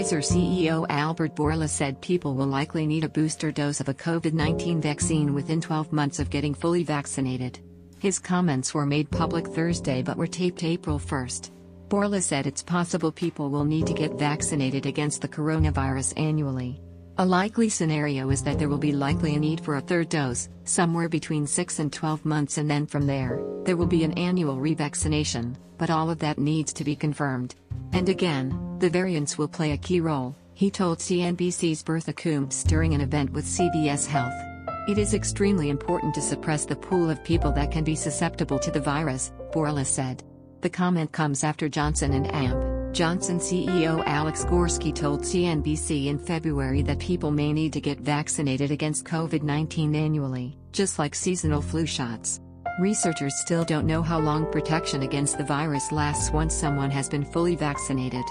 Pfizer CEO Albert Bourla said people will likely need a booster dose of a COVID 19 vaccine within 12 months of getting fully vaccinated. His comments were made public Thursday but were taped April 1. Bourla said it's possible people will need to get vaccinated against the coronavirus annually. A likely scenario is that there will be likely a need for a third dose, somewhere between 6 and 12 months, and then from there, there will be an annual revaccination, but all of that needs to be confirmed. And again, the variants will play a key role, he told CNBC's Bertha Coombs during an event with CVS Health. It is extremely important to suppress the pool of people that can be susceptible to the virus, Bourla said. The comment comes after Johnson and AMP Johnson CEO Alex Gorsky told CNBC in February that people may need to get vaccinated against COVID 19 annually, just like seasonal flu shots. Researchers still don't know how long protection against the virus lasts once someone has been fully vaccinated.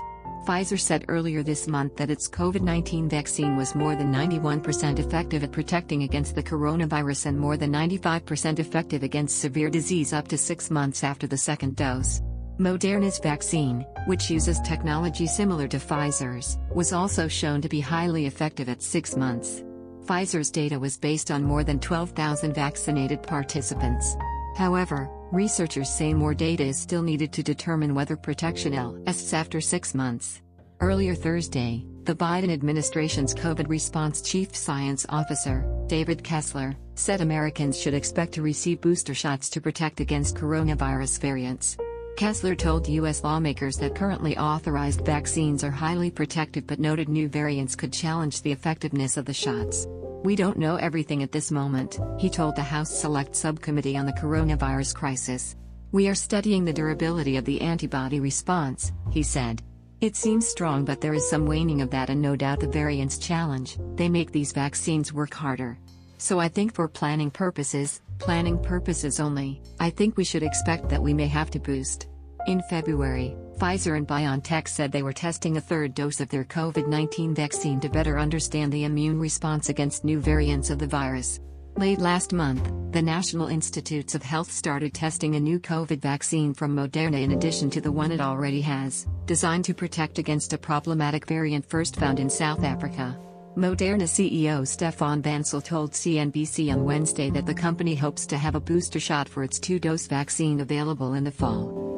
Pfizer said earlier this month that its COVID 19 vaccine was more than 91% effective at protecting against the coronavirus and more than 95% effective against severe disease up to six months after the second dose. Moderna's vaccine, which uses technology similar to Pfizer's, was also shown to be highly effective at six months. Pfizer's data was based on more than 12,000 vaccinated participants. However, researchers say more data is still needed to determine whether protection lasts after six months. Earlier Thursday, the Biden administration's COVID response chief science officer, David Kessler, said Americans should expect to receive booster shots to protect against coronavirus variants. Kessler told U.S. lawmakers that currently authorized vaccines are highly protective but noted new variants could challenge the effectiveness of the shots. We don't know everything at this moment, he told the House Select Subcommittee on the Coronavirus Crisis. We are studying the durability of the antibody response, he said. It seems strong, but there is some waning of that, and no doubt the variants challenge, they make these vaccines work harder. So I think for planning purposes, planning purposes only, I think we should expect that we may have to boost. In February, Pfizer and BioNTech said they were testing a third dose of their COVID 19 vaccine to better understand the immune response against new variants of the virus. Late last month, the National Institutes of Health started testing a new COVID vaccine from Moderna in addition to the one it already has, designed to protect against a problematic variant first found in South Africa. Moderna CEO Stéphane Bancel told CNBC on Wednesday that the company hopes to have a booster shot for its two dose vaccine available in the fall.